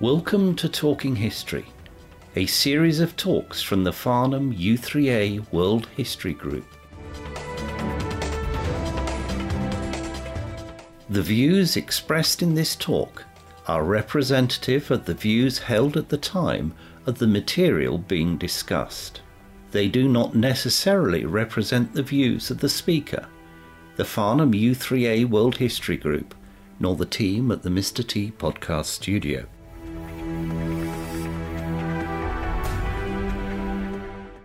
Welcome to Talking History, a series of talks from the Farnham U3A World History Group. The views expressed in this talk are representative of the views held at the time of the material being discussed. They do not necessarily represent the views of the speaker, the Farnham U3A World History Group, nor the team at the Mr. T podcast studio.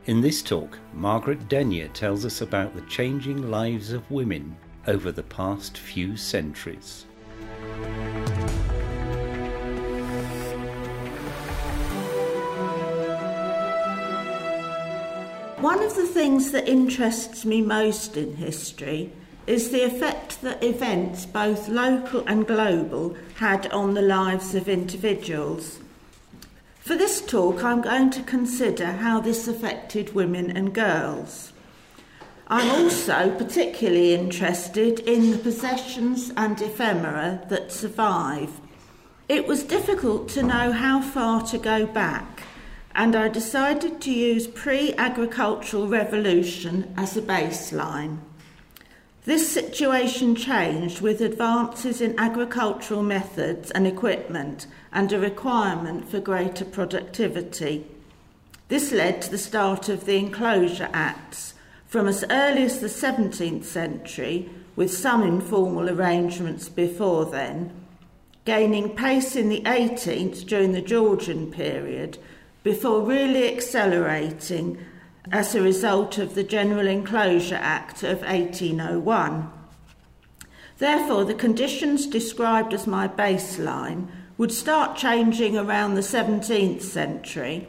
In this talk, Margaret Denyer tells us about the changing lives of women over the past few centuries. One of the things that interests me most in history is the effect that events, both local and global, had on the lives of individuals. For this talk, I'm going to consider how this affected women and girls. I'm also particularly interested in the possessions and ephemera that survive. It was difficult to know how far to go back, and I decided to use pre agricultural revolution as a baseline. This situation changed with advances in agricultural methods and equipment and a requirement for greater productivity. This led to the start of the Enclosure Acts from as early as the 17th century, with some informal arrangements before then, gaining pace in the 18th during the Georgian period, before really accelerating as a result of the General Enclosure Act of 1801. Therefore, the conditions described as my baseline would start changing around the 17th century,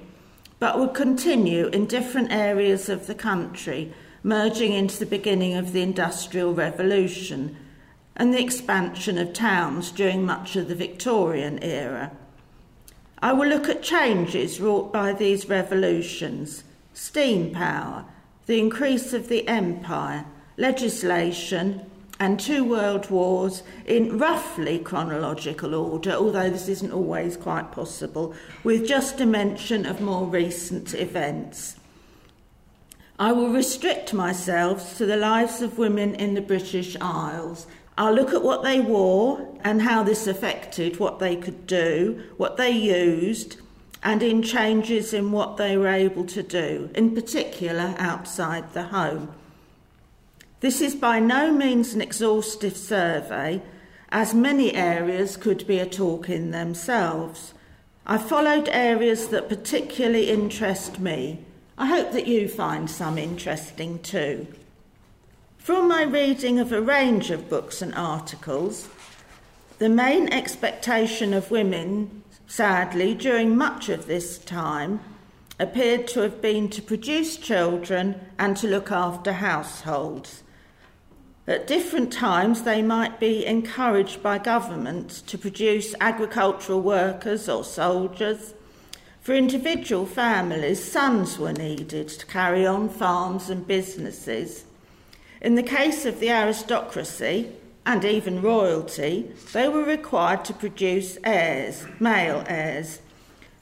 but would continue in different areas of the country, merging into the beginning of the Industrial Revolution and the expansion of towns during much of the Victorian era. I will look at changes wrought by these revolutions steam power, the increase of the empire, legislation, and two world wars in roughly chronological order, although this isn't always quite possible, with just a mention of more recent events. I will restrict myself to the lives of women in the British Isles. I'll look at what they wore and how this affected what they could do, what they used, and in changes in what they were able to do, in particular outside the home. This is by no means an exhaustive survey, as many areas could be a talk in themselves. I followed areas that particularly interest me. I hope that you find some interesting too. From my reading of a range of books and articles, the main expectation of women sadly, during much of this time, appeared to have been to produce children and to look after households. At different times, they might be encouraged by governments to produce agricultural workers or soldiers. For individual families, sons were needed to carry on farms and businesses. In the case of the aristocracy, and even royalty, they were required to produce heirs, male heirs.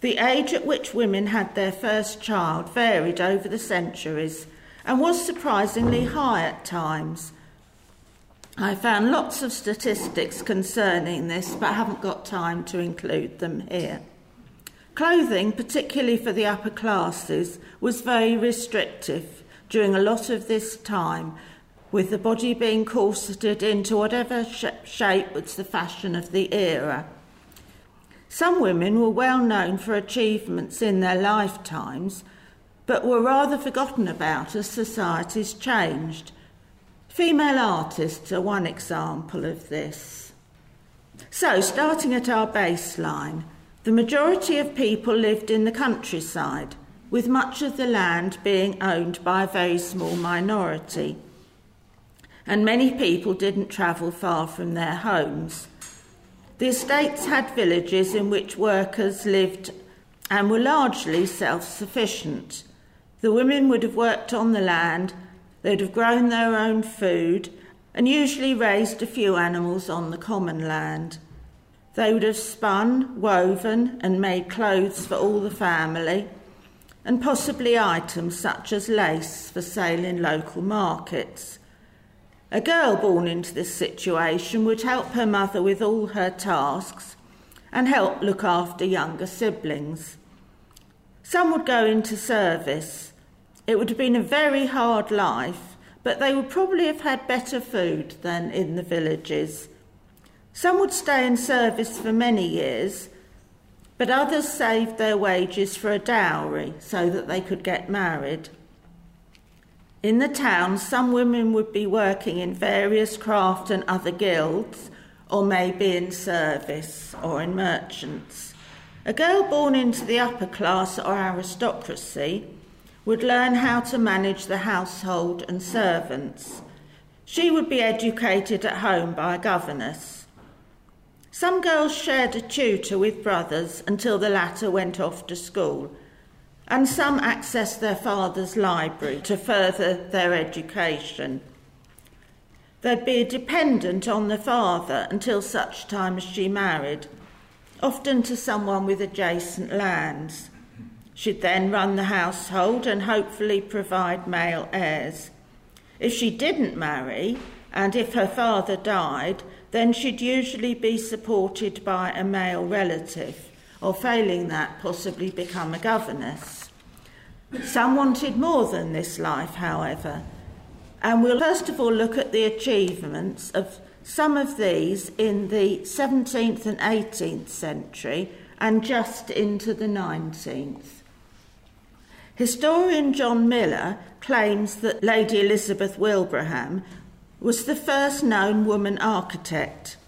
The age at which women had their first child varied over the centuries and was surprisingly high at times. I found lots of statistics concerning this, but haven't got time to include them here. Clothing, particularly for the upper classes, was very restrictive during a lot of this time with the body being corseted into whatever sh- shape was the fashion of the era. Some women were well known for achievements in their lifetimes, but were rather forgotten about as societies changed. Female artists are one example of this. So, starting at our baseline, the majority of people lived in the countryside, with much of the land being owned by a very small minority and many people didn't travel far from their homes. The estates had villages in which workers lived and were largely self sufficient. The women would have worked on the land, they'd have grown their own food, and usually raised a few animals on the common land. They would have spun, woven, and made clothes for all the family, and possibly items such as lace for sale in local markets. A girl born into this situation would help her mother with all her tasks and help look after younger siblings. Some would go into service. It would have been a very hard life, but they would probably have had better food than in the villages. Some would stay in service for many years, but others saved their wages for a dowry so that they could get married. In the town, some women would be working in various craft and other guilds, or maybe in service or in merchants. A girl born into the upper class or aristocracy would learn how to manage the household and servants. She would be educated at home by a governess. Some girls shared a tutor with brothers until the latter went off to school, and some accessed their father's library to further their education. They'd be dependent on the father until such time as she married, often to someone with adjacent lands. She'd then run the household and hopefully provide male heirs. If she didn't marry, and if her father died, then she'd usually be supported by a male relative, or failing that, possibly become a governess. Some wanted more than this life, however, and we'll first of all look at the achievements of some of these in the 17th and 18th century and just into the 19th. Historian John Miller claims that Lady Elizabeth Wilbraham was the first known woman architect.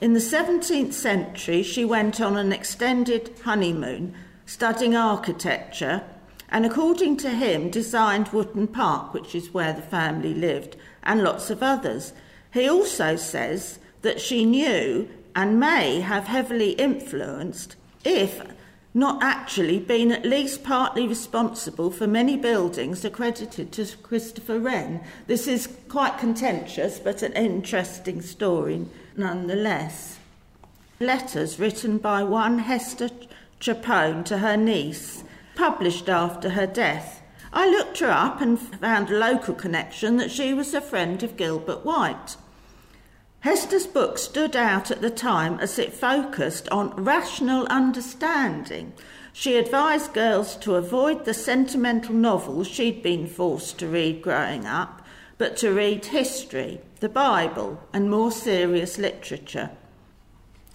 In the 17th century, she went on an extended honeymoon studying architecture and, according to him, designed Wootton Park, which is where the family lived, and lots of others. He also says that she knew and may have heavily influenced, if not actually been at least partly responsible for many buildings accredited to Christopher Wren. This is quite contentious, but an interesting story nonetheless. Letters written by one Hester Chapone to her niece, published after her death. I looked her up and found a local connection that she was a friend of Gilbert White. Hester's book stood out at the time as it focused on rational understanding. She advised girls to avoid the sentimental novels she'd been forced to read growing up, but to read history, the Bible, and more serious literature.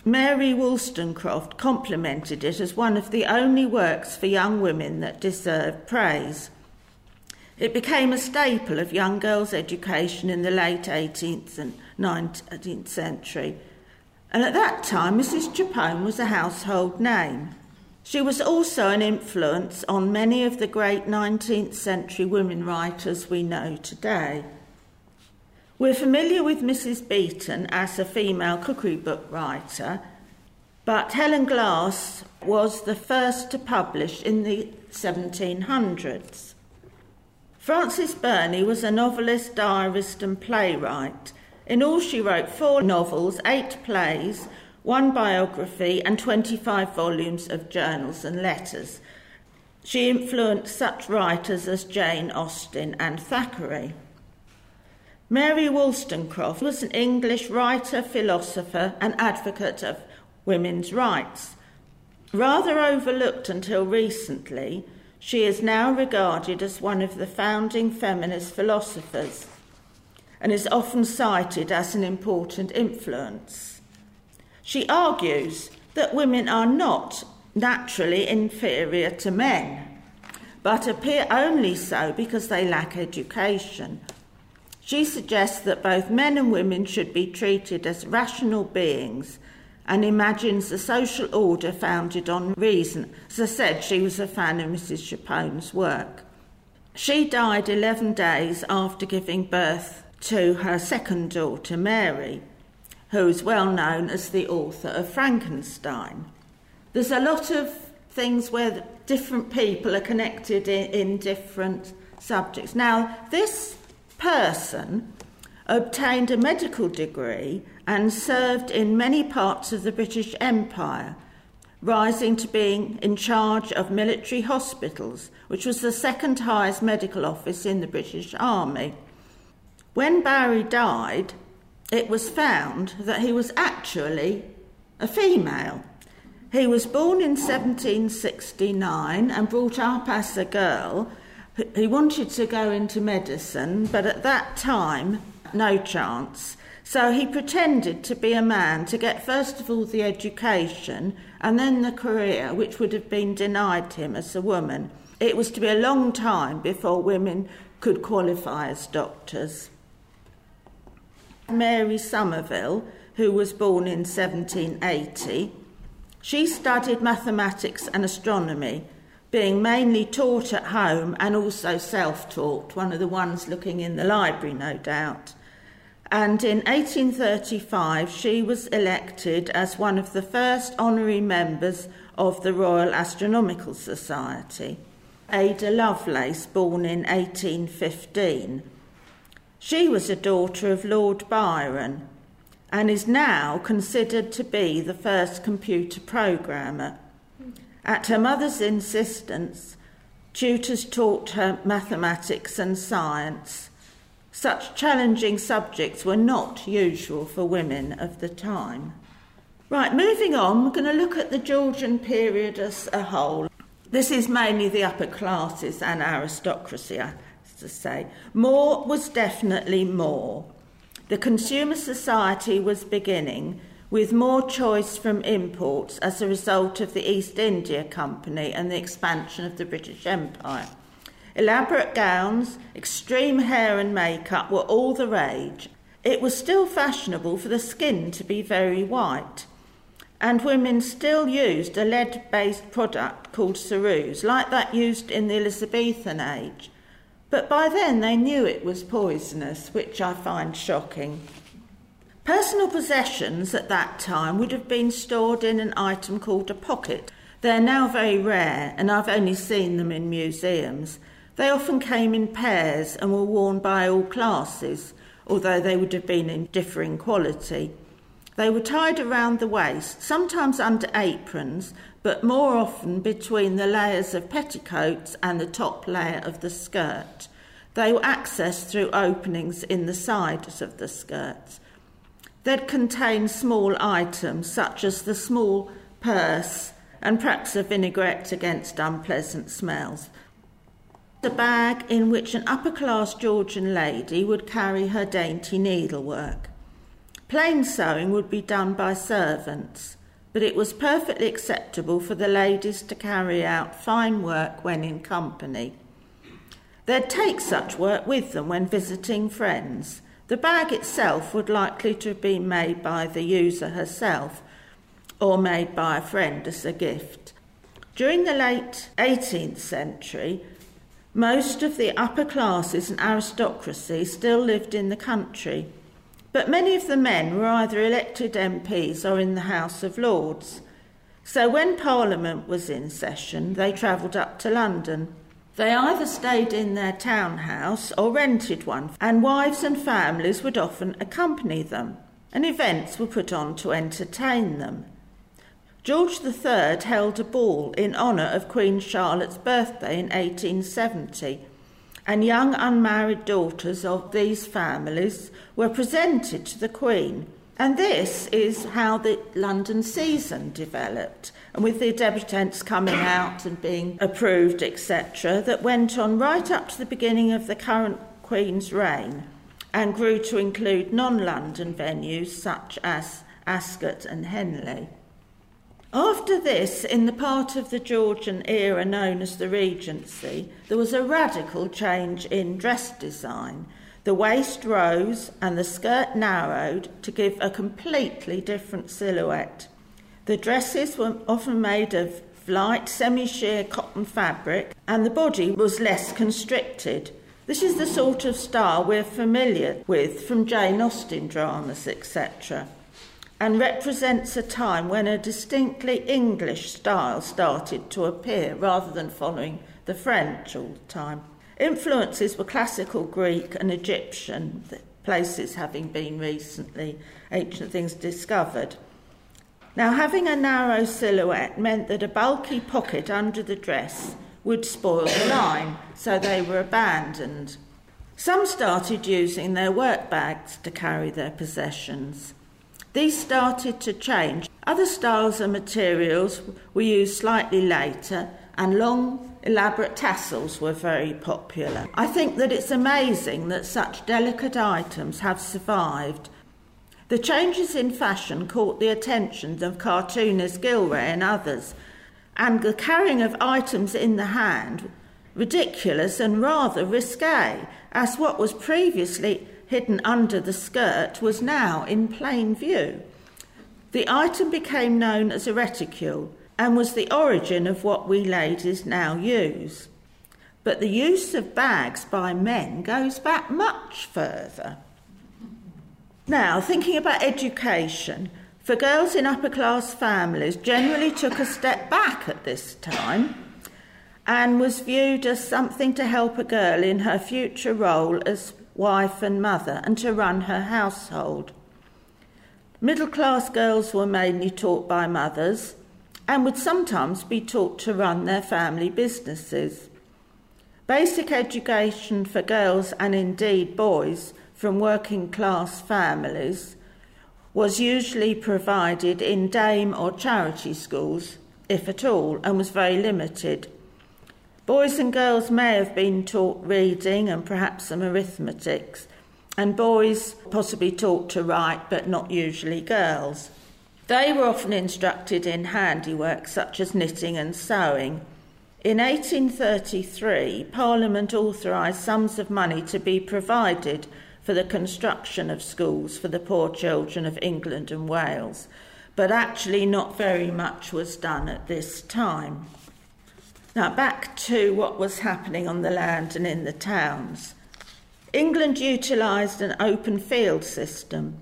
Mary Wollstonecraft complimented it as one of the only works for young women that deserved praise. It became a staple of young girls' education in the late 18th and 19th century. And at that time, Mrs. Chapone was a household name. She was also an influence on many of the great 19th century women writers we know today. We're familiar with Mrs. Beeton as a female cookery book writer, but Helen Glass was the first to publish in the 1700s. Frances Burney was a novelist, diarist, and playwright. In all, she wrote four novels, eight plays, one biography, and 25 volumes of journals and letters. She influenced such writers as Jane Austen and Thackeray. Mary Wollstonecraft was an English writer, philosopher, and advocate of women's rights. Rather overlooked until recently, she is now regarded as one of the founding feminist philosophers and is often cited as an important influence. She argues that women are not naturally inferior to men, but appear only so because they lack education. She suggests that both men and women should be treated as rational beings and imagines a social order founded on reason. As I said, she was a fan of Mrs. Chapone's work. She died 11 days after giving birth to her second daughter, Mary, who is well known as the author of Frankenstein. There's a lot of things where different people are connected in, in different subjects. Now, this person obtained a medical degree and served in many parts of the British Empire, rising to being in charge of military hospitals, which was the second highest medical office in the British Army. When Barry died, it was found that he was actually a female. He was born in 1769 and brought up as a girl. He wanted to go into medicine, but at that time, no chance. So he pretended to be a man to get, first of all, the education and then the career, which would have been denied him as a woman. It was to be a long time before women could qualify as doctors. Mary Somerville, who was born in 1780, she studied mathematics and astronomy, being mainly taught at home and also self taught, one of the ones looking in the library, no doubt. And in 1835, she was elected as one of the first honorary members of the Royal Astronomical Society. Ada Lovelace, born in 1815. She was a daughter of Lord Byron and is now considered to be the first computer programmer. At her mother's insistence, tutors taught her mathematics and science such challenging subjects were not usual for women of the time. Right, moving on, we're going to look at the Georgian period as a whole. This is mainly the upper classes and aristocracy, I have to say. More was definitely more. The consumer society was beginning with more choice from imports as a result of the East India Company and the expansion of the British Empire. Elaborate gowns, extreme hair and makeup were all the rage. It was still fashionable for the skin to be very white, and women still used a lead based product called ceruse, like that used in the Elizabethan age. But by then they knew it was poisonous, which I find shocking. Personal possessions at that time would have been stored in an item called a pocket. They're now very rare, and I've only seen them in museums. They often came in pairs and were worn by all classes, although they would have been in differing quality. They were tied around the waist, sometimes under aprons, but more often between the layers of petticoats and the top layer of the skirt. They were accessed through openings in the sides of the skirts. They'd contain small items such as the small purse and perhaps a vinaigrette against unpleasant smells a bag in which an upper class Georgian lady would carry her dainty needlework. Plain sewing would be done by servants, but it was perfectly acceptable for the ladies to carry out fine work when in company. They'd take such work with them when visiting friends. The bag itself would likely to have been made by the user herself or made by a friend as a gift. During the late 18th century, most of the upper classes and aristocracy still lived in the country, but many of the men were either elected MPs or in the House of Lords. So when Parliament was in session, they travelled up to London. They either stayed in their townhouse or rented one, and wives and families would often accompany them, and events were put on to entertain them. George III held a ball in honour of Queen Charlotte's birthday in 1870, and young unmarried daughters of these families were presented to the Queen. And this is how the London season developed, and with the debutantes coming out and being approved, etc., that went on right up to the beginning of the current Queen's reign and grew to include non London venues such as Ascot and Henley. After this, in the part of the Georgian era known as the Regency, there was a radical change in dress design. The waist rose and the skirt narrowed to give a completely different silhouette. The dresses were often made of light, semi sheer cotton fabric, and the body was less constricted. This is the sort of style we're familiar with from Jane Austen dramas, etc and represents a time when a distinctly English style started to appear rather than following the French all the time. Influences were classical Greek and Egyptian. places having been recently ancient things discovered. Now, having a narrow silhouette meant that a bulky pocket under the dress would spoil the line, so they were abandoned. Some started using their work bags to carry their possessions. These started to change. Other styles and materials were used slightly later, and long, elaborate tassels were very popular. I think that it's amazing that such delicate items have survived. The changes in fashion caught the attention of cartoonist Gillray and others, and the carrying of items in the hand ridiculous and rather risque, as what was previously hidden under the skirt was now in plain view. The item became known as a reticule and was the origin of what we ladies now use. But the use of bags by men goes back much further. Now, thinking about education, for girls in upper class families generally took a step back at this time and was viewed as something to help a girl in her future role as wife and mother and to run her household. Middle class girls were mainly taught by mothers and would sometimes be taught to run their family businesses. Basic education for girls and indeed boys from working class families was usually provided in dame or charity schools, if at all, and was very limited. Boys and girls may have been taught reading and perhaps some arithmetic, and boys possibly taught to write, but not usually girls. They were often instructed in handiwork such as knitting and sewing. In 1833, Parliament authorised sums of money to be provided for the construction of schools for the poor children of England and Wales, but actually not very much was done at this time. Now, back to what was happening on the land and in the towns. England utilised an open field system.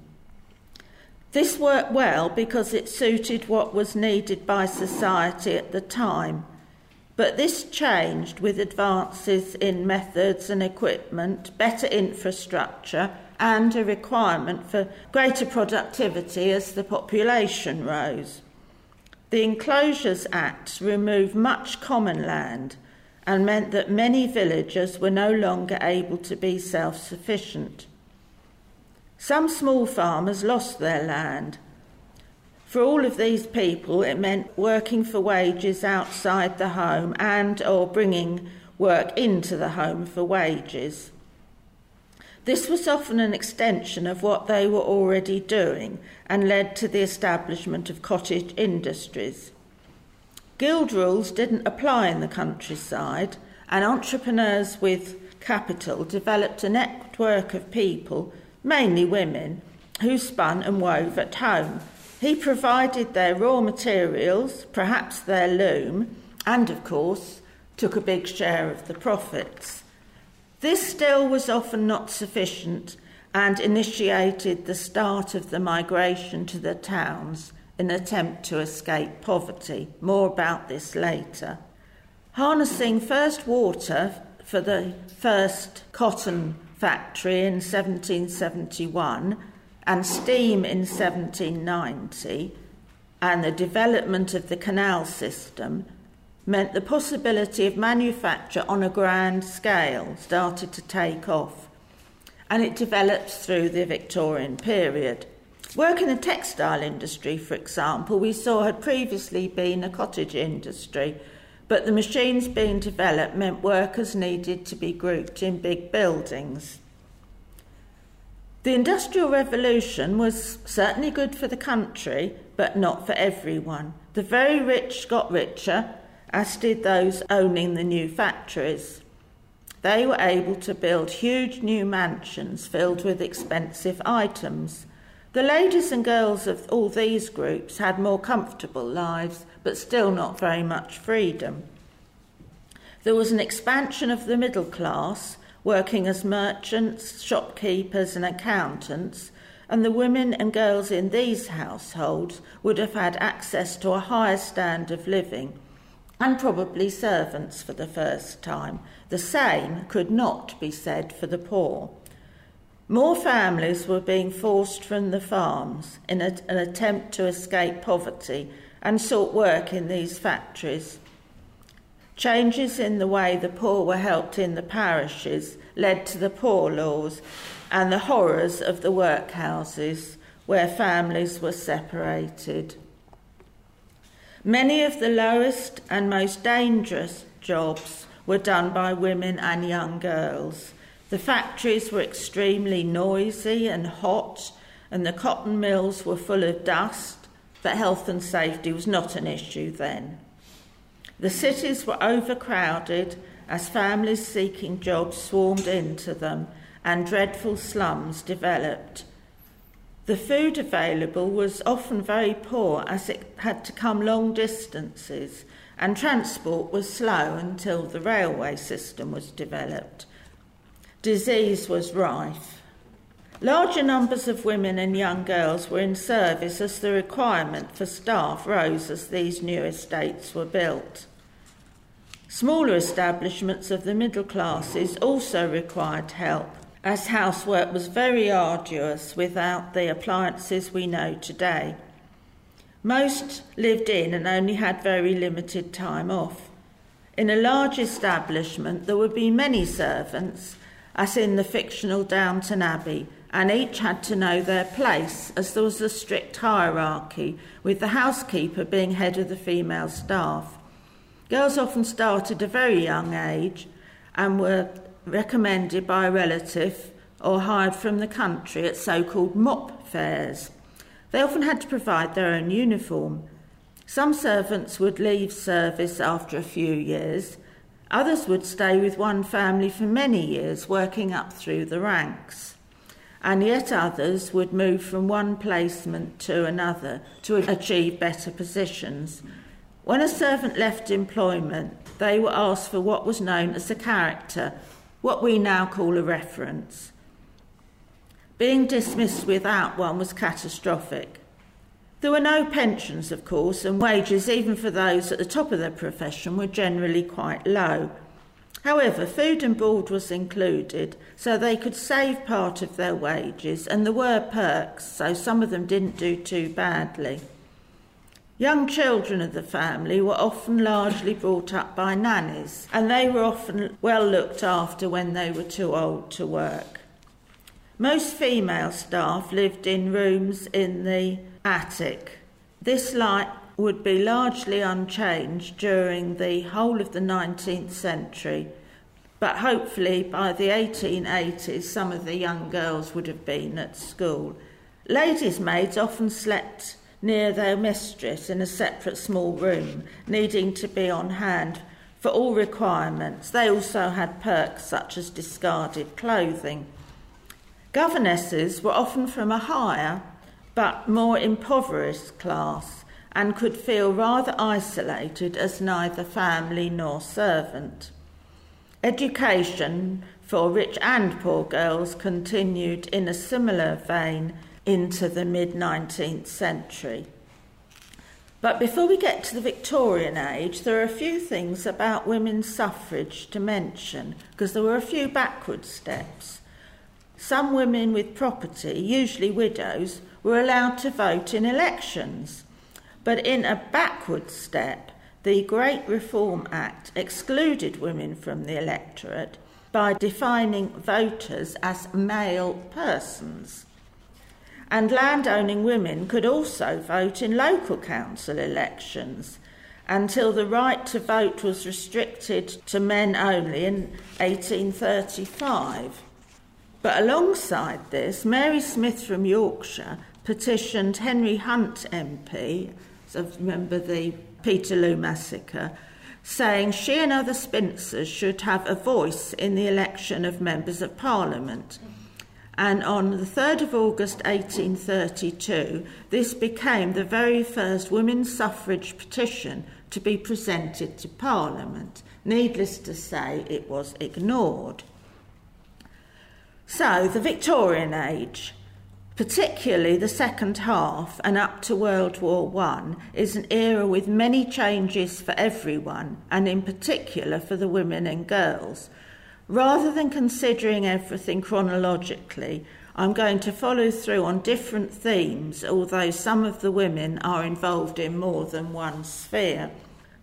This worked well because it suited what was needed by society at the time. But this changed with advances in methods and equipment, better infrastructure, and a requirement for greater productivity as the population rose. The Enclosures Act removed much common land and meant that many villagers were no longer able to be self sufficient. Some small farmers lost their land. For all of these people, it meant working for wages outside the home and or bringing work into the home for wages. This was often an extension of what they were already doing and led to the establishment of cottage industries. Guild rules didn't apply in the countryside, and entrepreneurs with capital developed a network of people, mainly women, who spun and wove at home. He provided their raw materials, perhaps their loom, and of course took a big share of the profits. This still was often not sufficient and initiated the start of the migration to the towns in an attempt to escape poverty. More about this later. Harnessing first water for the first cotton factory in 1771 and steam in 1790 and the development of the canal system meant the possibility of manufacture on a grand scale started to take off, and it developed through the Victorian period. Work in the textile industry, for example, we saw had previously been a cottage industry, but the machines being developed meant workers needed to be grouped in big buildings. The Industrial Revolution was certainly good for the country, but not for everyone. The very rich got richer, as did those owning the new factories. They were able to build huge new mansions filled with expensive items. The ladies and girls of all these groups had more comfortable lives, but still not very much freedom. There was an expansion of the middle class, working as merchants, shopkeepers, and accountants, and the women and girls in these households would have had access to a higher standard of living and probably servants for the first time. The same could not be said for the poor. More families were being forced from the farms in a, an attempt to escape poverty and sought work in these factories. Changes in the way the poor were helped in the parishes led to the poor laws and the horrors of the workhouses where families were separated. Many of the lowest and most dangerous jobs were done by women and young girls. The factories were extremely noisy and hot, and the cotton mills were full of dust, but health and safety was not an issue then. The cities were overcrowded as families seeking jobs swarmed into them and dreadful slums developed. The food available was often very poor as it had to come long distances, and transport was slow until the railway system was developed. Disease was rife. Larger numbers of women and young girls were in service as the requirement for staff rose as these new estates were built. Smaller establishments of the middle classes also required help, as housework was very arduous without the appliances we know today. Most lived in and only had very limited time off. In a large establishment, there would be many servants, as in the fictional Downton Abbey, and each had to know their place, as there was a strict hierarchy, with the housekeeper being head of the female staff. Girls often start at a very young age and were recommended by a relative or hired from the country at so called mop fairs. They often had to provide their own uniform. Some servants would leave service after a few years, others would stay with one family for many years, working up through the ranks. And yet others would move from one placement to another to achieve better positions when a servant left employment, they were asked for what was known as a character, what we now call a reference. Being dismissed without one was catastrophic. There were no pensions, of course, and wages, even for those at the top of their profession, were generally quite low. However, food and board was included, so they could save part of their wages, and there were perks, so some of them didn't do too badly. Young children of the family were often largely brought up by nannies, and they were often well looked after when they were too old to work. Most female staff lived in rooms in the attic. This light would be largely unchanged during the whole of the 19th century, but hopefully by the 1880s some of the young girls would have been at school. Ladies' maids often slept near their mistress in a separate small room, needing to be on hand for all requirements. They also had perks such as discarded clothing. Governesses were often from a higher but more impoverished class and could feel rather isolated as neither family nor servant. Education for rich and poor girls continued in a similar vein into the mid 19th century. But before we get to the Victorian age, there are a few things about women's suffrage to mention, because there were a few backward steps. Some women with property, usually widows, were allowed to vote in elections. But in a backward step, the Great Reform Act excluded women from the electorate by defining voters as male persons and landowning women could also vote in local council elections until the right to vote was restricted to men only in 1835. But alongside this, Mary Smith from Yorkshire petitioned Henry Hunt MP, so remember the Peterloo massacre, saying she and other spinsters should have a voice in the election of members of parliament. And on the 3rd of August 1832, this became the very first women's suffrage petition to be presented to Parliament. Needless to say, it was ignored. So, the Victorian age, particularly the second half and up to World War I, is an era with many changes for everyone, and in particular for the women and girls. Rather than considering everything chronologically, I'm going to follow through on different themes, although some of the women are involved in more than one sphere.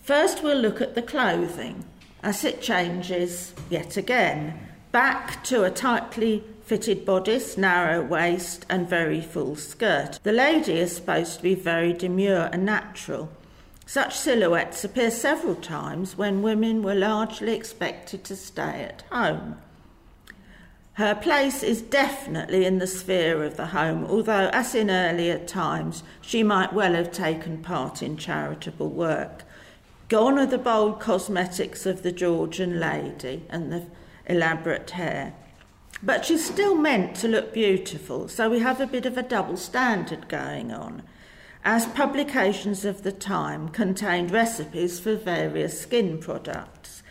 First, we'll look at the clothing as it changes yet again back to a tightly fitted bodice, narrow waist, and very full skirt. The lady is supposed to be very demure and natural. Such silhouettes appear several times when women were largely expected to stay at home. Her place is definitely in the sphere of the home, although, as in earlier times, she might well have taken part in charitable work. Gone are the bold cosmetics of the Georgian lady and the elaborate hair. But she's still meant to look beautiful, so we have a bit of a double standard going on, as publications of the time contained recipes for various skin products.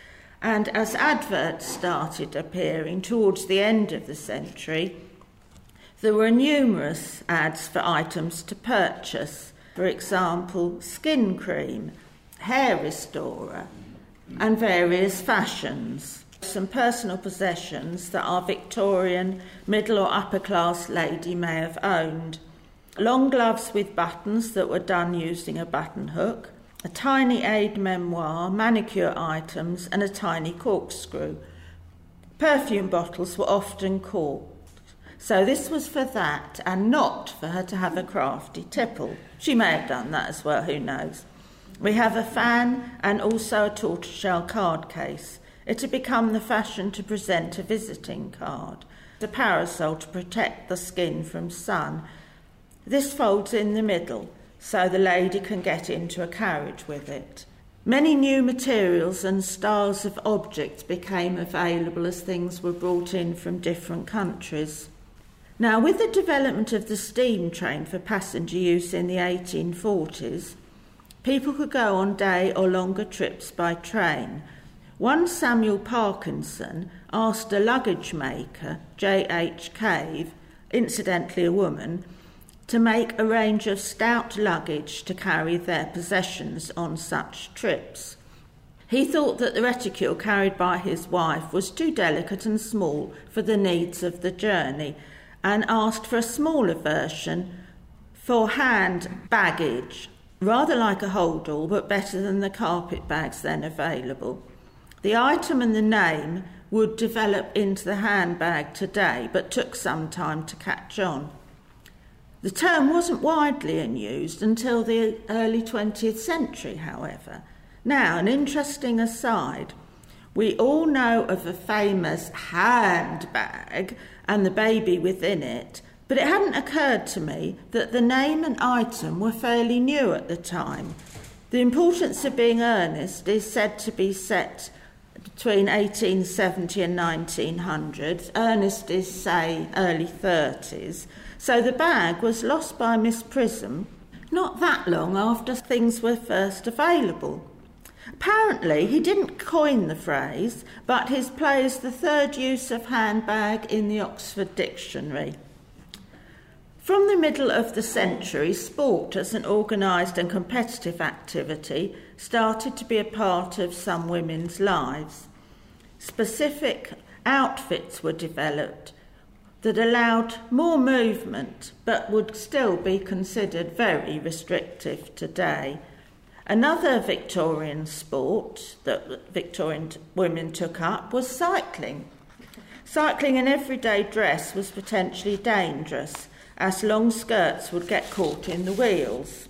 And as adverts started appearing towards the end of the century, there were numerous ads for items to purchase. For example, skin cream, hair restorer, and various fashions. Some personal possessions that our Victorian middle or upper class lady may have owned. Long gloves with buttons that were done using a button hook, a tiny aid memoir, manicure items, and a tiny corkscrew. Perfume bottles were often corked. So this was for that and not for her to have a crafty tipple. She may have done that as well, who knows. We have a fan and also a tortoiseshell card case. It had become the fashion to present a visiting card, a parasol to protect the skin from sun. This folds in the middle so the lady can get into a carriage with it. Many new materials and styles of objects became available as things were brought in from different countries. Now, with the development of the steam train for passenger use in the 1840s, People could go on day or longer trips by train. One Samuel Parkinson asked a luggage maker, J.H. Cave, incidentally a woman, to make a range of stout luggage to carry their possessions on such trips. He thought that the reticule carried by his wife was too delicate and small for the needs of the journey and asked for a smaller version for hand baggage rather like a holdall, but better than the carpet bags then available. The item and the name would develop into the handbag today, but took some time to catch on. The term wasn't widely in use until the early 20th century, however. Now, an interesting aside we all know of a famous handbag and the baby within it, but it hadn't occurred to me that the name and item were fairly new at the time. The importance of being earnest is said to be set between 1870 and 1900. Ernest is, say, early 30s. So the bag was lost by Miss Prism not that long after things were first available. Apparently, he didn't coin the phrase, but his plays the third use of handbag in the Oxford Dictionary. From the middle of the century, sport as an organised and competitive activity started to be a part of some women's lives. Specific outfits were developed that allowed more movement but would still be considered very restrictive today. Another Victorian sport that Victorian women took up was cycling. Cycling in everyday dress was potentially dangerous as long skirts would get caught in the wheels.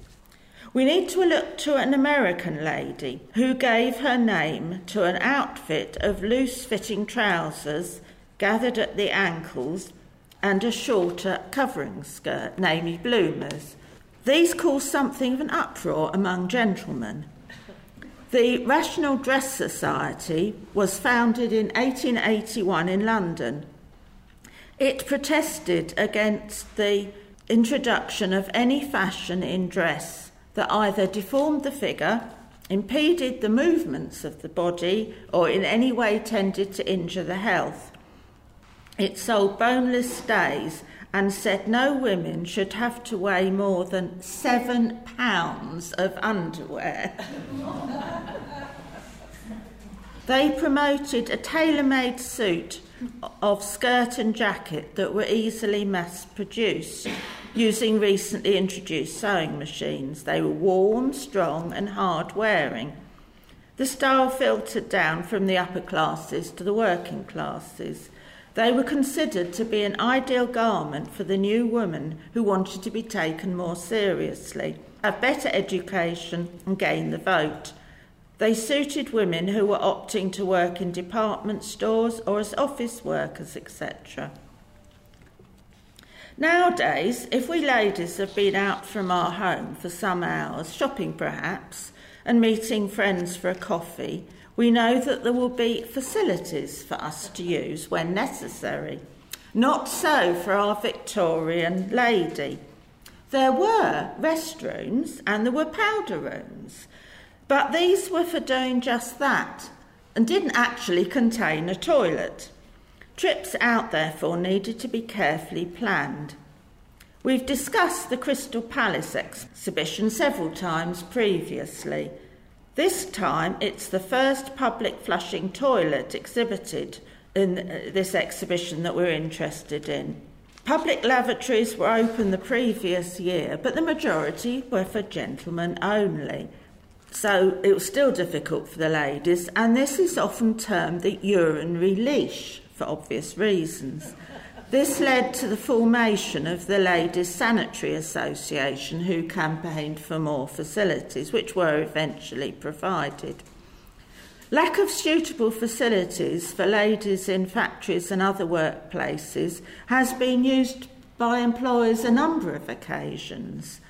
We need to look to an American lady who gave her name to an outfit of loose fitting trousers gathered at the ankles and a shorter covering skirt, namely bloomers. These caused something of an uproar among gentlemen. The Rational Dress Society was founded in 1881 in London it protested against the introduction of any fashion in dress that either deformed the figure, impeded the movements of the body, or in any way tended to injure the health. It sold boneless stays and said no women should have to weigh more than seven pounds of underwear. they promoted a tailor made suit of skirt and jacket that were easily mass produced using recently introduced sewing machines. They were warm, strong, and hard wearing. The style filtered down from the upper classes to the working classes. They were considered to be an ideal garment for the new woman who wanted to be taken more seriously, have better education, and gain the vote. They suited women who were opting to work in department stores or as office workers, etc. Nowadays, if we ladies have been out from our home for some hours, shopping perhaps, and meeting friends for a coffee, we know that there will be facilities for us to use when necessary. Not so for our Victorian lady. There were restrooms and there were powder rooms, but these were for doing just that and didn't actually contain a toilet. Trips out, therefore, needed to be carefully planned. We've discussed the Crystal Palace exhibition several times previously. This time it's the first public flushing toilet exhibited in uh, this exhibition that we're interested in. Public lavatories were open the previous year, but the majority were for gentlemen only. So it was still difficult for the ladies, and this is often termed the urinary leash for obvious reasons. This led to the formation of the Ladies Sanitary Association, who campaigned for more facilities, which were eventually provided. Lack of suitable facilities for ladies in factories and other workplaces has been used by employers a number of occasions.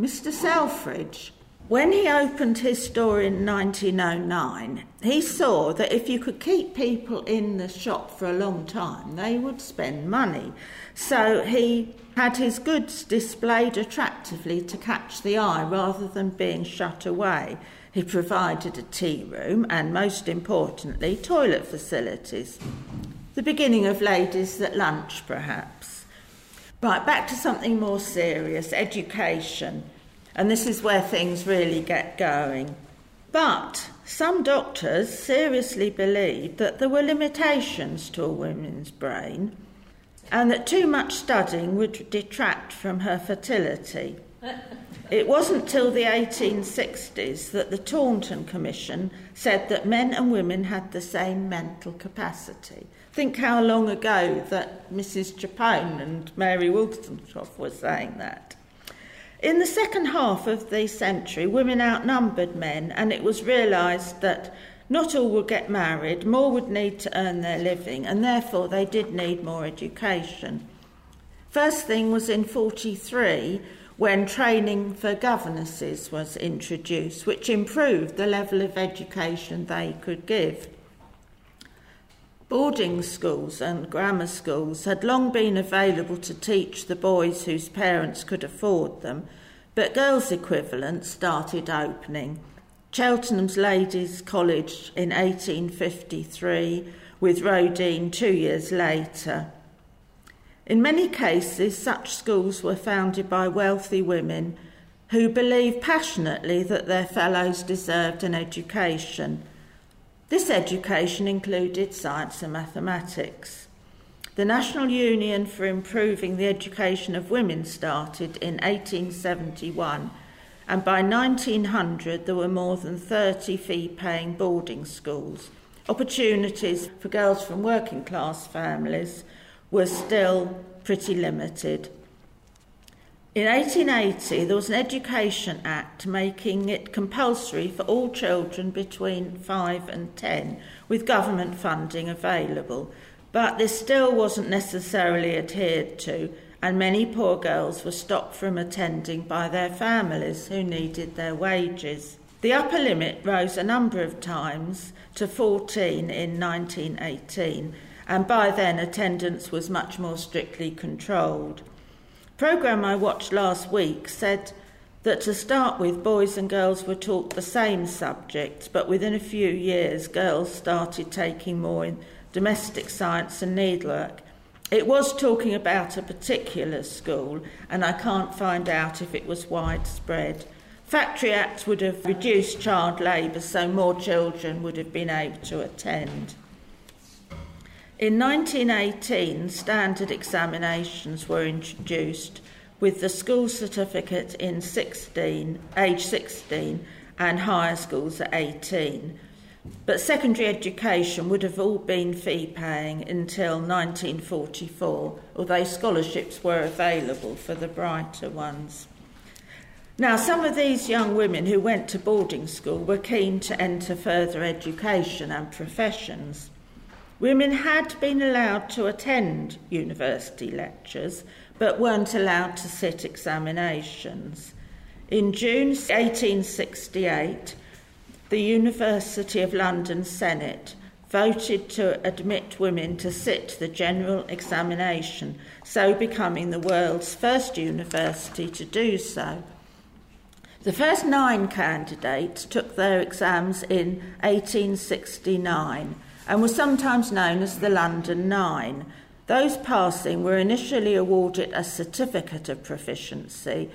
Mr. Selfridge when he opened his store in 1909, he saw that if you could keep people in the shop for a long time, they would spend money. So he had his goods displayed attractively to catch the eye rather than being shut away. He provided a tea room and, most importantly, toilet facilities. The beginning of ladies at lunch, perhaps. Right, back to something more serious education. And this is where things really get going. But some doctors seriously believed that there were limitations to a woman's brain and that too much studying would detract from her fertility. It wasn't till the 1860s that the Taunton Commission said that men and women had the same mental capacity. Think how long ago that Mrs. Chapone and Mary Wollstonecraft were saying that. In the second half of the century, women outnumbered men, and it was realised that not all would get married, more would need to earn their living, and therefore they did need more education. First thing was in 43 when training for governesses was introduced, which improved the level of education they could give. Boarding schools and grammar schools had long been available to teach the boys whose parents could afford them, but girls' equivalents started opening. Cheltenham's Ladies' College in 1853, with Roedean two years later. In many cases, such schools were founded by wealthy women who believed passionately that their fellows deserved an education this education included science and mathematics. The National Union for Improving the Education of Women started in 1871, and by 1900 there were more than 30 fee paying boarding schools. Opportunities for girls from working class families were still pretty limited. In 1880, there was an Education Act making it compulsory for all children between 5 and 10, with government funding available. But this still wasn't necessarily adhered to, and many poor girls were stopped from attending by their families who needed their wages. The upper limit rose a number of times to 14 in 1918, and by then attendance was much more strictly controlled programme I watched last week said that to start with, boys and girls were taught the same subjects, but within a few years, girls started taking more in domestic science and needlework. It was talking about a particular school, and I can't find out if it was widespread. Factory Acts would have reduced child labour, so more children would have been able to attend. In 1918, standard examinations were introduced with the school certificate in 16, age 16 and higher schools at 18. But secondary education would have all been fee paying until 1944, although scholarships were available for the brighter ones. Now, some of these young women who went to boarding school were keen to enter further education and professions. Women had been allowed to attend university lectures, but weren't allowed to sit examinations. In June 1868, the University of London Senate voted to admit women to sit the general examination, so becoming the world's first university to do so. The first nine candidates took their exams in 1869 and were sometimes known as the London Nine. Those passing were initially awarded a certificate of proficiency,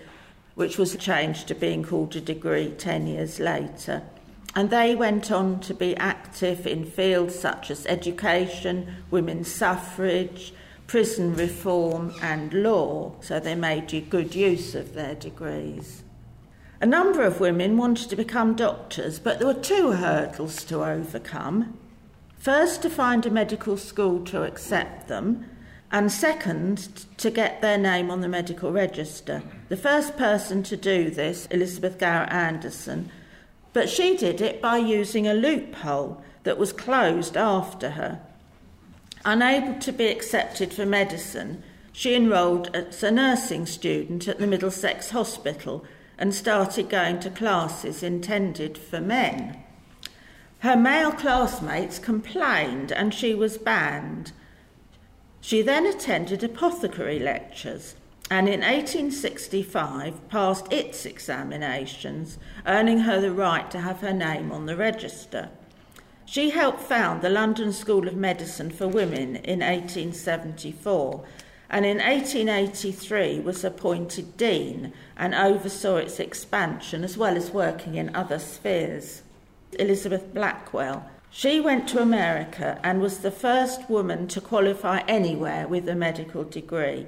which was changed to being called a degree 10 years later. And they went on to be active in fields such as education, women's suffrage, prison reform, and law, so they made good use of their degrees. A number of women wanted to become doctors, but there were two hurdles to overcome. First, to find a medical school to accept them, and second, to get their name on the medical register. The first person to do this, Elizabeth Garrett Anderson, but she did it by using a loophole that was closed after her. Unable to be accepted for medicine, she enrolled as a nursing student at the Middlesex Hospital and started going to classes intended for men. Her male classmates complained and she was banned. She then attended apothecary lectures and in 1865 passed its examinations, earning her the right to have her name on the register. She helped found the London School of Medicine for Women in 1874 and in 1883 was appointed dean and oversaw its expansion as well as working in other spheres. Elizabeth Blackwell. She went to America and was the first woman to qualify anywhere with a medical degree.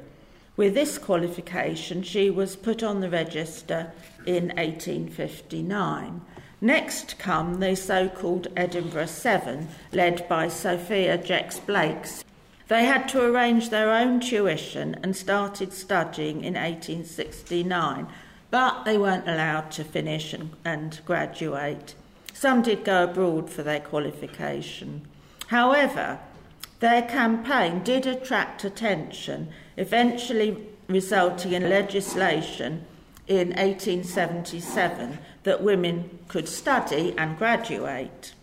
With this qualification, she was put on the register in 1859. Next come the so called Edinburgh Seven, led by Sophia Jex Blakes. They had to arrange their own tuition and started studying in 1869, but they weren't allowed to finish and, and graduate. Some did go abroad for their qualification. However, their campaign did attract attention, eventually resulting in legislation in 1877 that women could study and graduate.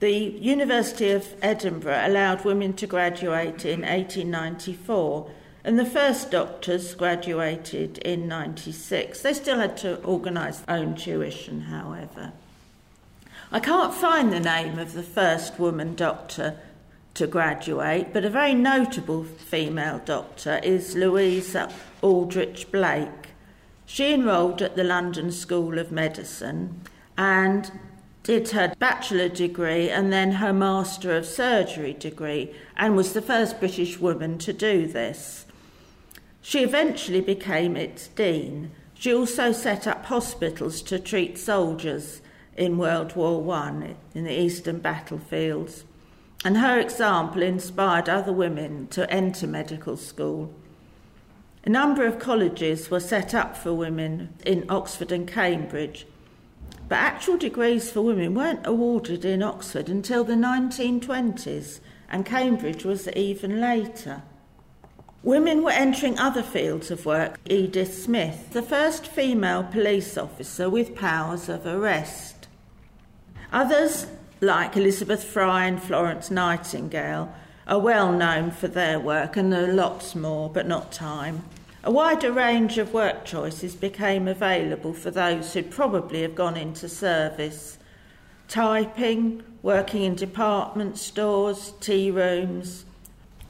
The University of Edinburgh allowed women to graduate in 1894, and the first doctors graduated in 96. They still had to organise their own tuition, however. I can't find the name of the first woman doctor to graduate, but a very notable female doctor is Louisa Aldrich Blake. She enrolled at the London School of Medicine and did her bachelor degree and then her Master of Surgery degree, and was the first British woman to do this. She eventually became its dean. She also set up hospitals to treat soldiers in World War I in the eastern battlefields and her example inspired other women to enter medical school. A number of colleges were set up for women in Oxford and Cambridge, but actual degrees for women weren't awarded in Oxford until the 1920s, and Cambridge was even later. Women were entering other fields of work. Edith Smith, the first female police officer with powers of arrest. Others like Elizabeth Fry and Florence Nightingale, are well known for their work, and there are lots more, but not time. A wider range of work choices became available for those who'd probably have gone into service. Typing, working in department stores, tea rooms.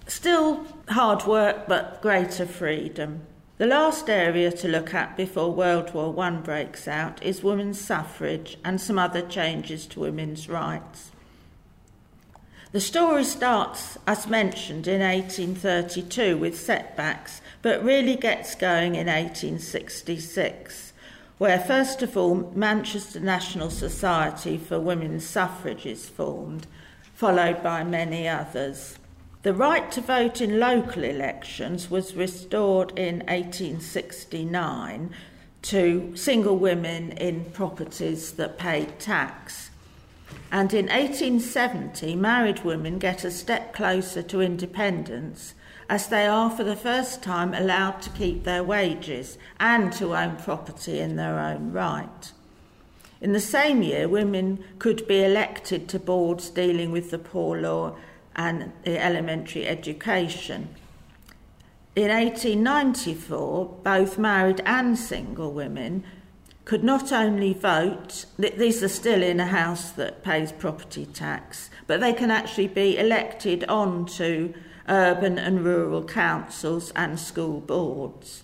Still hard work, but greater freedom. The last area to look at before World War I breaks out is women's suffrage and some other changes to women's rights. The story starts, as mentioned, in 1832 with setbacks, but really gets going in 1866, where first of all Manchester National Society for Women's Suffrage is formed, followed by many others. The right to vote in local elections was restored in 1869 to single women in properties that paid tax. And in 1870, married women get a step closer to independence as they are for the first time allowed to keep their wages and to own property in their own right. In the same year, women could be elected to boards dealing with the poor law and the elementary education. In 1894, both married and single women could not only vote, these are still in a house that pays property tax, but they can actually be elected onto urban and rural councils and school boards.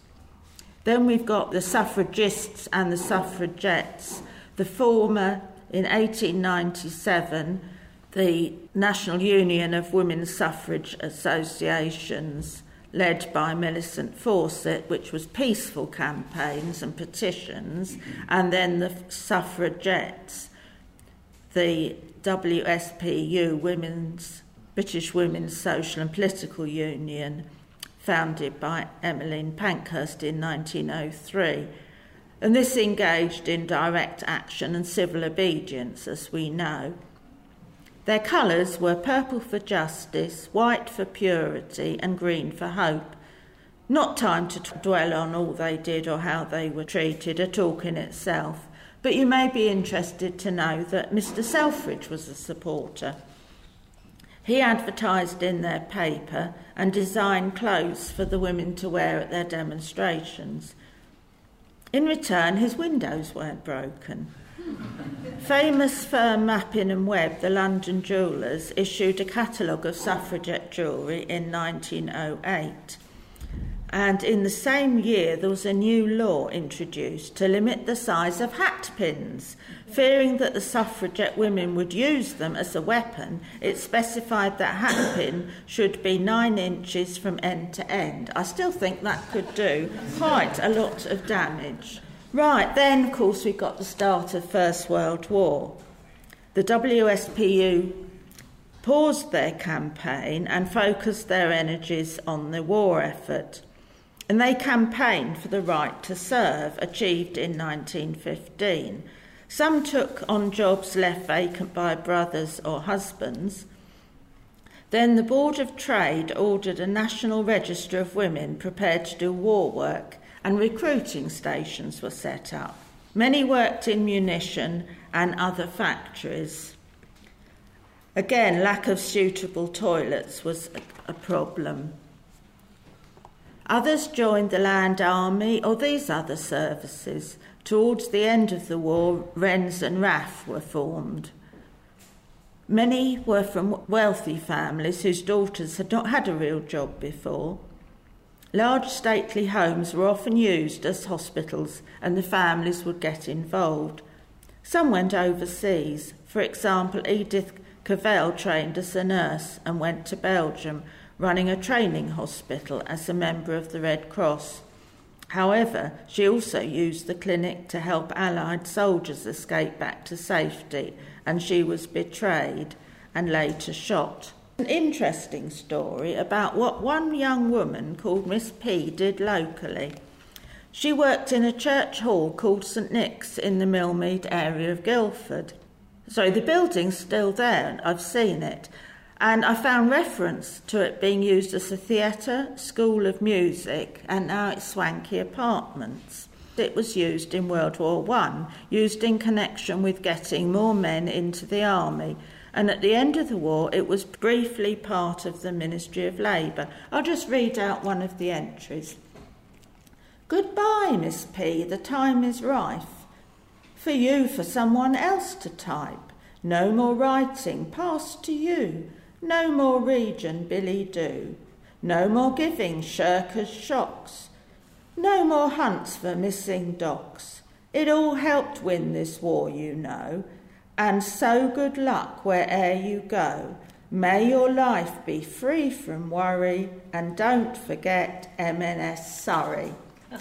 Then we've got the suffragists and the suffragettes. The former in 1897 the National Union of Women's Suffrage Associations, led by Millicent Fawcett, which was peaceful campaigns and petitions, and then the suffragettes, the WSPU, Women's British Women's Social and Political Union, founded by Emmeline Pankhurst in 1903. And this engaged in direct action and civil obedience, as we know. Their colours were purple for justice, white for purity, and green for hope. Not time to dwell on all they did or how they were treated, a talk in itself, but you may be interested to know that Mr. Selfridge was a supporter. He advertised in their paper and designed clothes for the women to wear at their demonstrations. In return, his windows weren't broken. Famous firm Mappin and Webb, the London jewellers, issued a catalogue of suffragette jewellery in 1908. And in the same year, there was a new law introduced to limit the size of hat pins. Fearing that the suffragette women would use them as a weapon, it specified that hat pin should be nine inches from end to end. I still think that could do quite a lot of damage. Right, then, of course, we've got the start of First World War. The WSPU paused their campaign and focused their energies on the war effort. And they campaigned for the right to serve, achieved in 1915. Some took on jobs left vacant by brothers or husbands. Then the Board of Trade ordered a national register of women prepared to do war work and recruiting stations were set up. Many worked in munition and other factories. Again, lack of suitable toilets was a, problem. Others joined the Land Army or these other services. Towards the end of the war, Wrens and RAF were formed. Many were from wealthy families whose daughters had not had a real job before. Large stately homes were often used as hospitals and the families would get involved. Some went overseas. For example, Edith Cavell trained as a nurse and went to Belgium, running a training hospital as a member of the Red Cross. However, she also used the clinic to help Allied soldiers escape back to safety, and she was betrayed and later shot. An interesting story about what one young woman called Miss P did locally. She worked in a church hall called St Nick's in the Millmead area of Guildford. So the building's still there, I've seen it, and I found reference to it being used as a theatre, school of music, and now it's swanky apartments. It was used in World War One, used in connection with getting more men into the army and at the end of the war it was briefly part of the Ministry of Labour. I'll just read out one of the entries. Goodbye, Miss P, the time is rife. For you, for someone else to type. No more writing, pass to you. No more region, billet-doux. No more giving, shirkers shocks. No more hunts for missing docs. It all helped win this war, you know and so good luck where'er you go. May your life be free from worry, and don't forget M&S Surrey.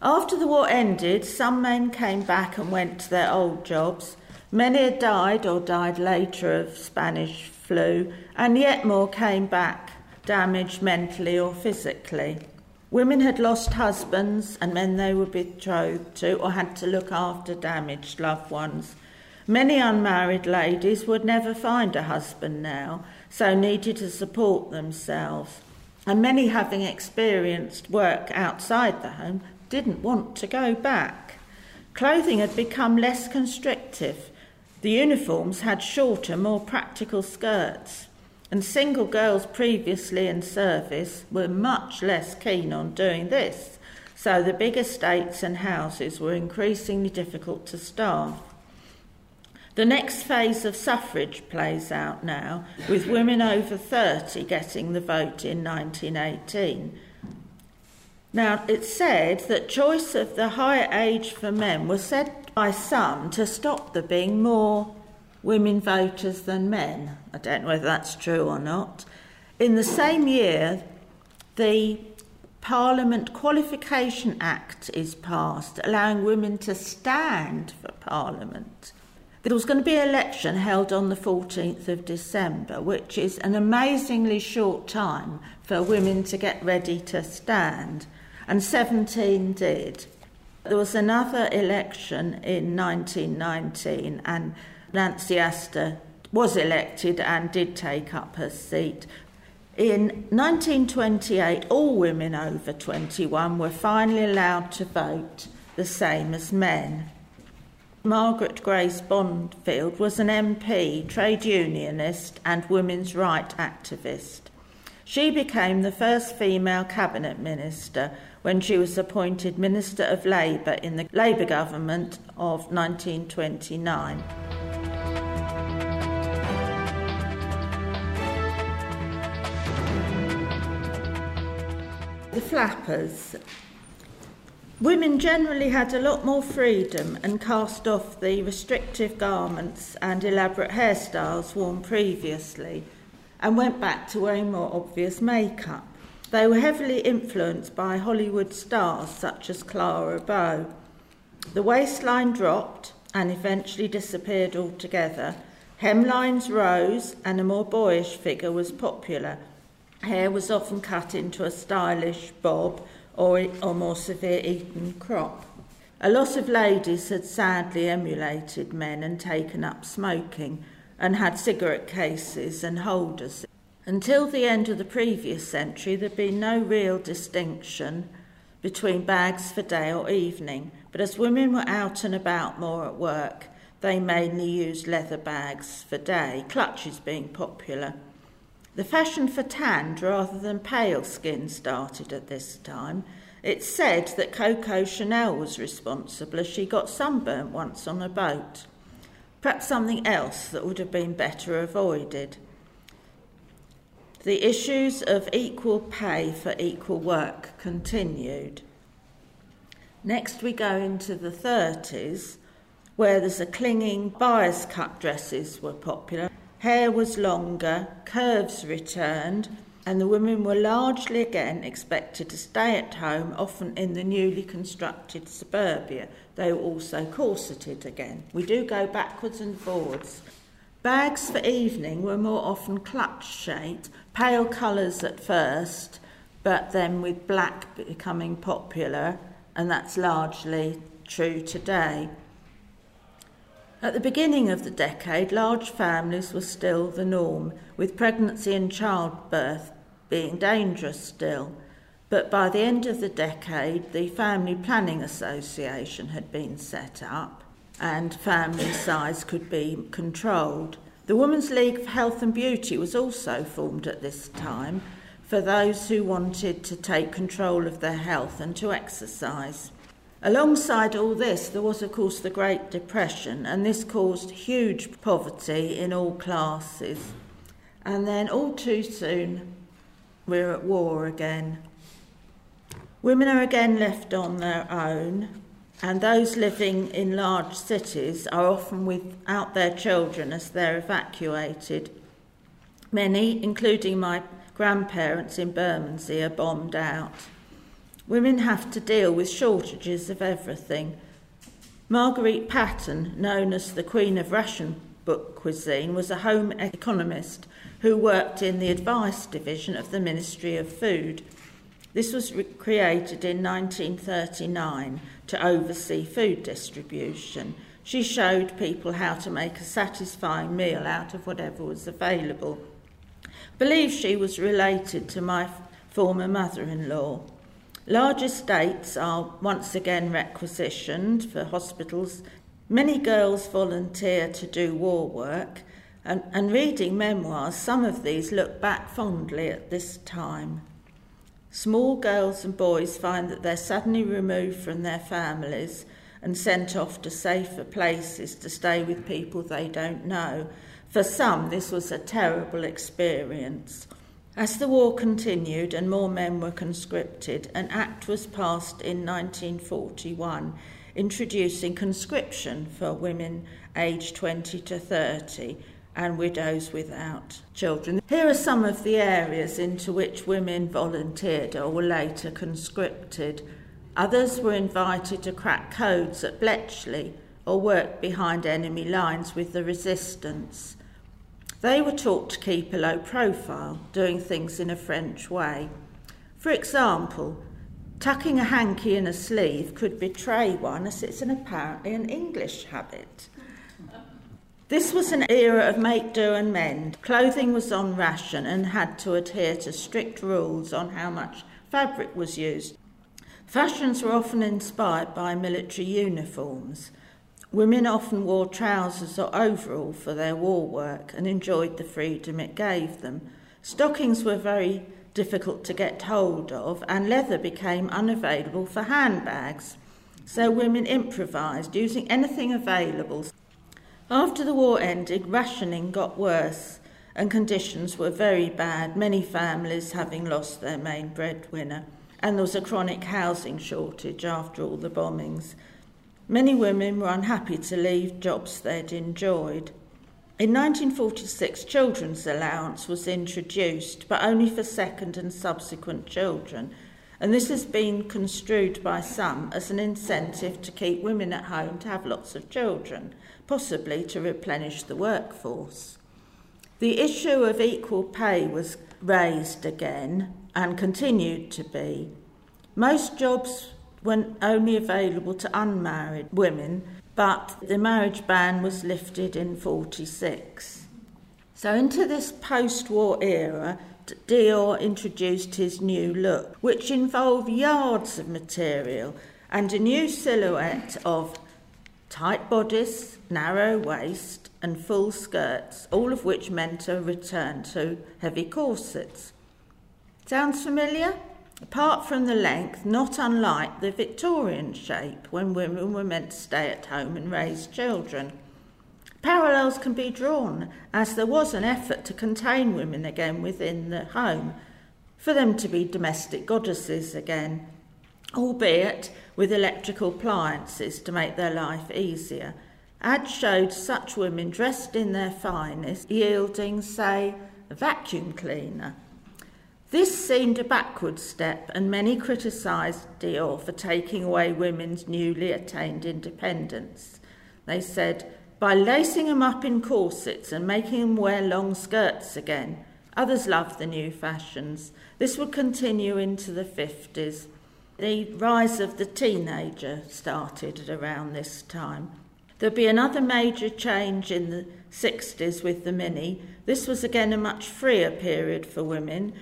After the war ended, some men came back and went to their old jobs. Many had died or died later of Spanish flu, and yet more came back, damaged mentally or physically. Women had lost husbands and men they were betrothed to or had to look after damaged loved ones. Many unmarried ladies would never find a husband now, so needed to support themselves. And many, having experienced work outside the home, didn't want to go back. Clothing had become less constrictive. The uniforms had shorter, more practical skirts and single girls previously in service were much less keen on doing this, so the big estates and houses were increasingly difficult to staff. The next phase of suffrage plays out now, with women over 30 getting the vote in 1918. Now, it's said that choice of the higher age for men was said by some to stop there being more women voters than men. I don't know whether that's true or not. In the same year, the Parliament Qualification Act is passed, allowing women to stand for Parliament. There was going to be an election held on the 14th of December, which is an amazingly short time for women to get ready to stand, and 17 did. There was another election in 1919, and Nancy Astor was elected and did take up her seat. In 1928, all women over 21 were finally allowed to vote, the same as men. Margaret Grace Bondfield was an MP, trade unionist, and women's rights activist. She became the first female cabinet minister when she was appointed Minister of Labour in the Labour government of 1929. The flappers. Women generally had a lot more freedom and cast off the restrictive garments and elaborate hairstyles worn previously and went back to wearing more obvious makeup. They were heavily influenced by Hollywood stars such as Clara Bow. The waistline dropped and eventually disappeared altogether. Hemlines rose and a more boyish figure was popular, Hair was often cut into a stylish bob or, or more severe Eton crop. A lot of ladies had sadly emulated men and taken up smoking and had cigarette cases and holders. Until the end of the previous century, there'd been no real distinction between bags for day or evening, but as women were out and about more at work, they mainly used leather bags for day, clutches being popular. The fashion for tanned rather than pale skin started at this time. It's said that Coco Chanel was responsible as she got sunburnt once on a boat. Perhaps something else that would have been better avoided. The issues of equal pay for equal work continued. Next, we go into the 30s, where there's a clinging bias cut dresses were popular. Hair was longer, curves returned, and the women were largely again expected to stay at home, often in the newly constructed suburbia. They were also corseted again. We do go backwards and forwards. Bags for evening were more often clutch shaped, pale colours at first, but then with black becoming popular, and that's largely true today. At the beginning of the decade, large families were still the norm, with pregnancy and childbirth being dangerous still. But by the end of the decade, the Family Planning Association had been set up and family size could be controlled. The Women's League for Health and Beauty was also formed at this time for those who wanted to take control of their health and to exercise. Alongside all this, there was, of course, the Great Depression, and this caused huge poverty in all classes. And then, all too soon, we're at war again. Women are again left on their own. and those living in large cities are often without their children as they're evacuated. Many, including my grandparents in Bermondsey, are bombed out. Women have to deal with shortages of everything. Marguerite Patten, known as the Queen of ration book cuisine, was a home economist who worked in the advice division of the Ministry of Food. This was created in 1939 to oversee food distribution. She showed people how to make a satisfying meal out of whatever was available. Believe she was related to my former mother in law. Large estates are once again requisitioned for hospitals. Many girls volunteer to do war work, and, and reading memoirs, some of these look back fondly at this time. Small girls and boys find that they're suddenly removed from their families and sent off to safer places to stay with people they don't know. For some, this was a terrible experience. As the war continued and more men were conscripted, an act was passed in 1941 introducing conscription for women aged 20 to 30 and widows without children. Here are some of the areas into which women volunteered or were later conscripted. Others were invited to crack codes at Bletchley or work behind enemy lines with the resistance. They were taught to keep a low profile, doing things in a French way. For example, tucking a hanky in a sleeve could betray one as it's an apparently an English habit. This was an era of make do and mend. Clothing was on ration and had to adhere to strict rules on how much fabric was used. Fashions were often inspired by military uniforms. Women often wore trousers or overall for their war work and enjoyed the freedom it gave them. Stockings were very difficult to get hold of, and leather became unavailable for handbags. So women improvised using anything available. After the war ended, rationing got worse and conditions were very bad, many families having lost their main breadwinner, and there was a chronic housing shortage after all the bombings. Many women were unhappy to leave jobs they'd enjoyed. In 1946, children's allowance was introduced, but only for second and subsequent children, and this has been construed by some as an incentive to keep women at home to have lots of children possibly to replenish the workforce. The issue of equal pay was raised again and continued to be. Most jobs were only available to unmarried women, but the marriage ban was lifted in 46. So, into this post war era, Dior introduced his new look, which involved yards of material and a new silhouette of tight bodice, narrow waist, and full skirts, all of which meant a return to heavy corsets. Sounds familiar? Apart from the length, not unlike the Victorian shape when women were meant to stay at home and raise children. Parallels can be drawn, as there was an effort to contain women again within the home, for them to be domestic goddesses again, albeit with electrical appliances to make their life easier. Ads showed such women dressed in their finest, yielding, say, a vacuum cleaner. This seemed a backward step, and many criticised Dior for taking away women's newly attained independence. They said, by lacing them up in corsets and making them wear long skirts again, others loved the new fashions. This would continue into the 50s. The rise of the teenager started at around this time. There'd be another major change in the 60s with the Mini. This was again a much freer period for women,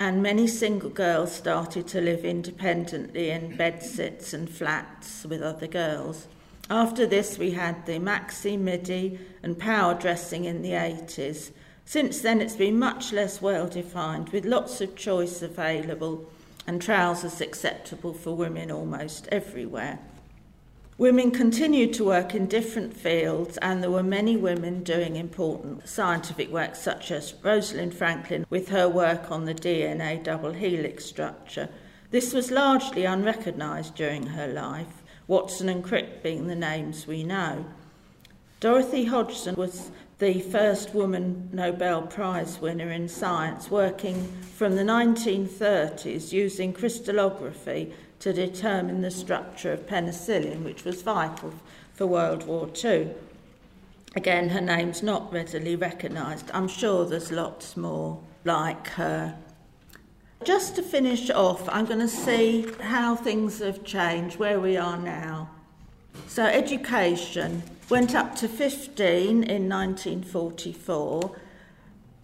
and many single girls started to live independently in bedsits and flats with other girls. After this, we had the maxi, midi, and power dressing in the 80s. Since then, it's been much less well defined, with lots of choice available and trousers acceptable for women almost everywhere. Women continued to work in different fields, and there were many women doing important scientific work, such as Rosalind Franklin with her work on the DNA double helix structure. This was largely unrecognised during her life. Watson and Crick being the names we know. Dorothy Hodgkin was the first woman Nobel Prize winner in science, working from the 1930s using crystallography to determine the structure of penicillin, which was vital for World War II. Again, her name's not readily recognised. I'm sure there's lots more like her. Just to finish off, I'm going to see how things have changed, where we are now. So, education went up to 15 in 1944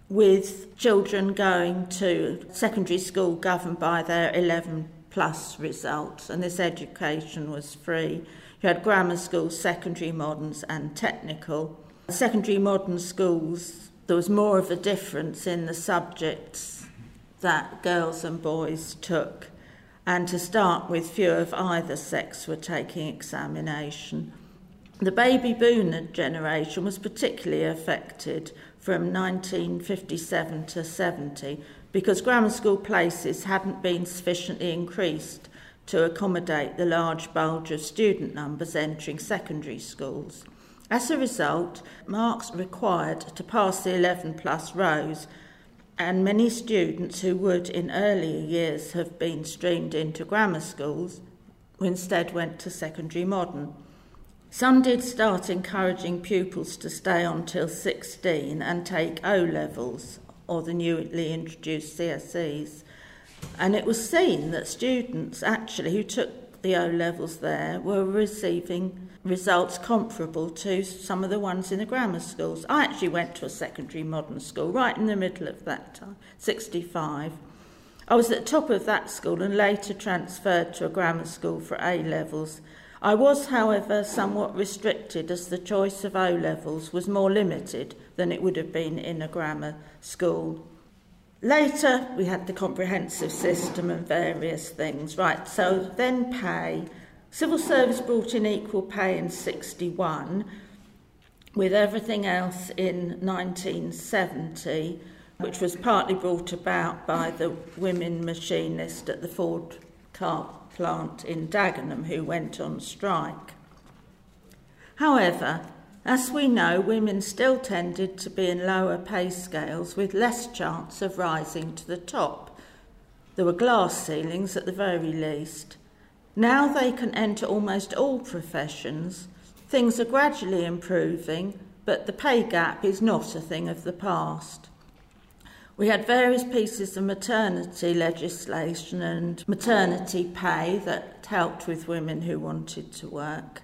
with children going to secondary school governed by their 11 plus results, and this education was free. You had grammar schools, secondary moderns, and technical. Secondary modern schools, there was more of a difference in the subjects that girls and boys took. And to start with, few of either sex were taking examination. The baby boomer generation was particularly affected from 1957 to 70 because grammar school places hadn't been sufficiently increased to accommodate the large bulge of student numbers entering secondary schools. As a result, marks required to pass the 11 plus rose, and many students who would in earlier years have been streamed into grammar schools instead went to secondary modern. Some did start encouraging pupils to stay on till 16 and take O levels or the newly introduced CSEs. And it was seen that students actually who took the O levels there were receiving results comparable to some of the ones in the grammar schools. I actually went to a secondary modern school right in the middle of that time, 65. I was at the top of that school and later transferred to a grammar school for A levels. I was, however, somewhat restricted as the choice of O levels was more limited than it would have been in a grammar school. Later, we had the comprehensive system and various things. Right, so then pay. Civil service brought in equal pay in 61, with everything else in 1970, which was partly brought about by the women machinist at the Ford car plant in Dagenham who went on strike. However, as we know, women still tended to be in lower pay scales with less chance of rising to the top. There were glass ceilings at the very least. Now they can enter almost all professions. Things are gradually improving, but the pay gap is not a thing of the past. We had various pieces of maternity legislation and maternity pay that helped with women who wanted to work.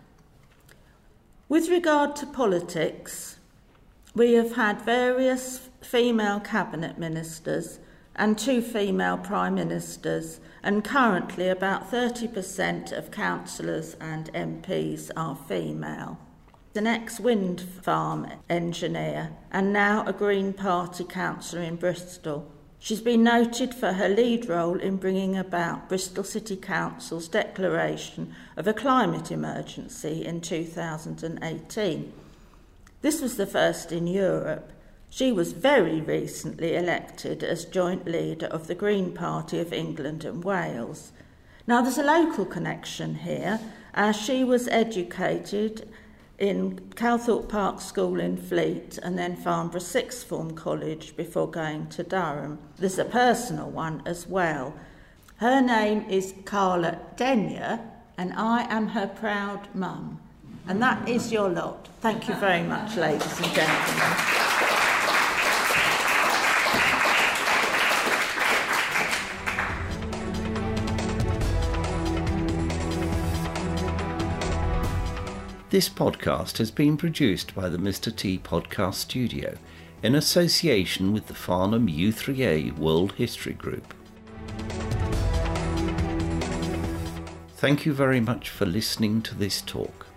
With regard to politics, we have had various female cabinet ministers and two female prime ministers, and currently about 30% of councillors and MPs are female. An ex wind farm engineer and now a Green Party councillor in Bristol. She's been noted for her lead role in bringing about Bristol City Council's declaration of a climate emergency in 2018. This was the first in Europe. She was very recently elected as joint leader of the Green Party of England and Wales. Now, there's a local connection here, as she was educated in Calthorpe Park School in Fleet and then Farnborough Sixth Form College before going to Durham. There's a personal one as well. Her name is Carla Denyer, and I am her proud mum. And that is your lot. Thank you very much, ladies and gentlemen. This podcast has been produced by the Mr. T Podcast Studio in association with the Farnham U3A World History Group. Thank you very much for listening to this talk.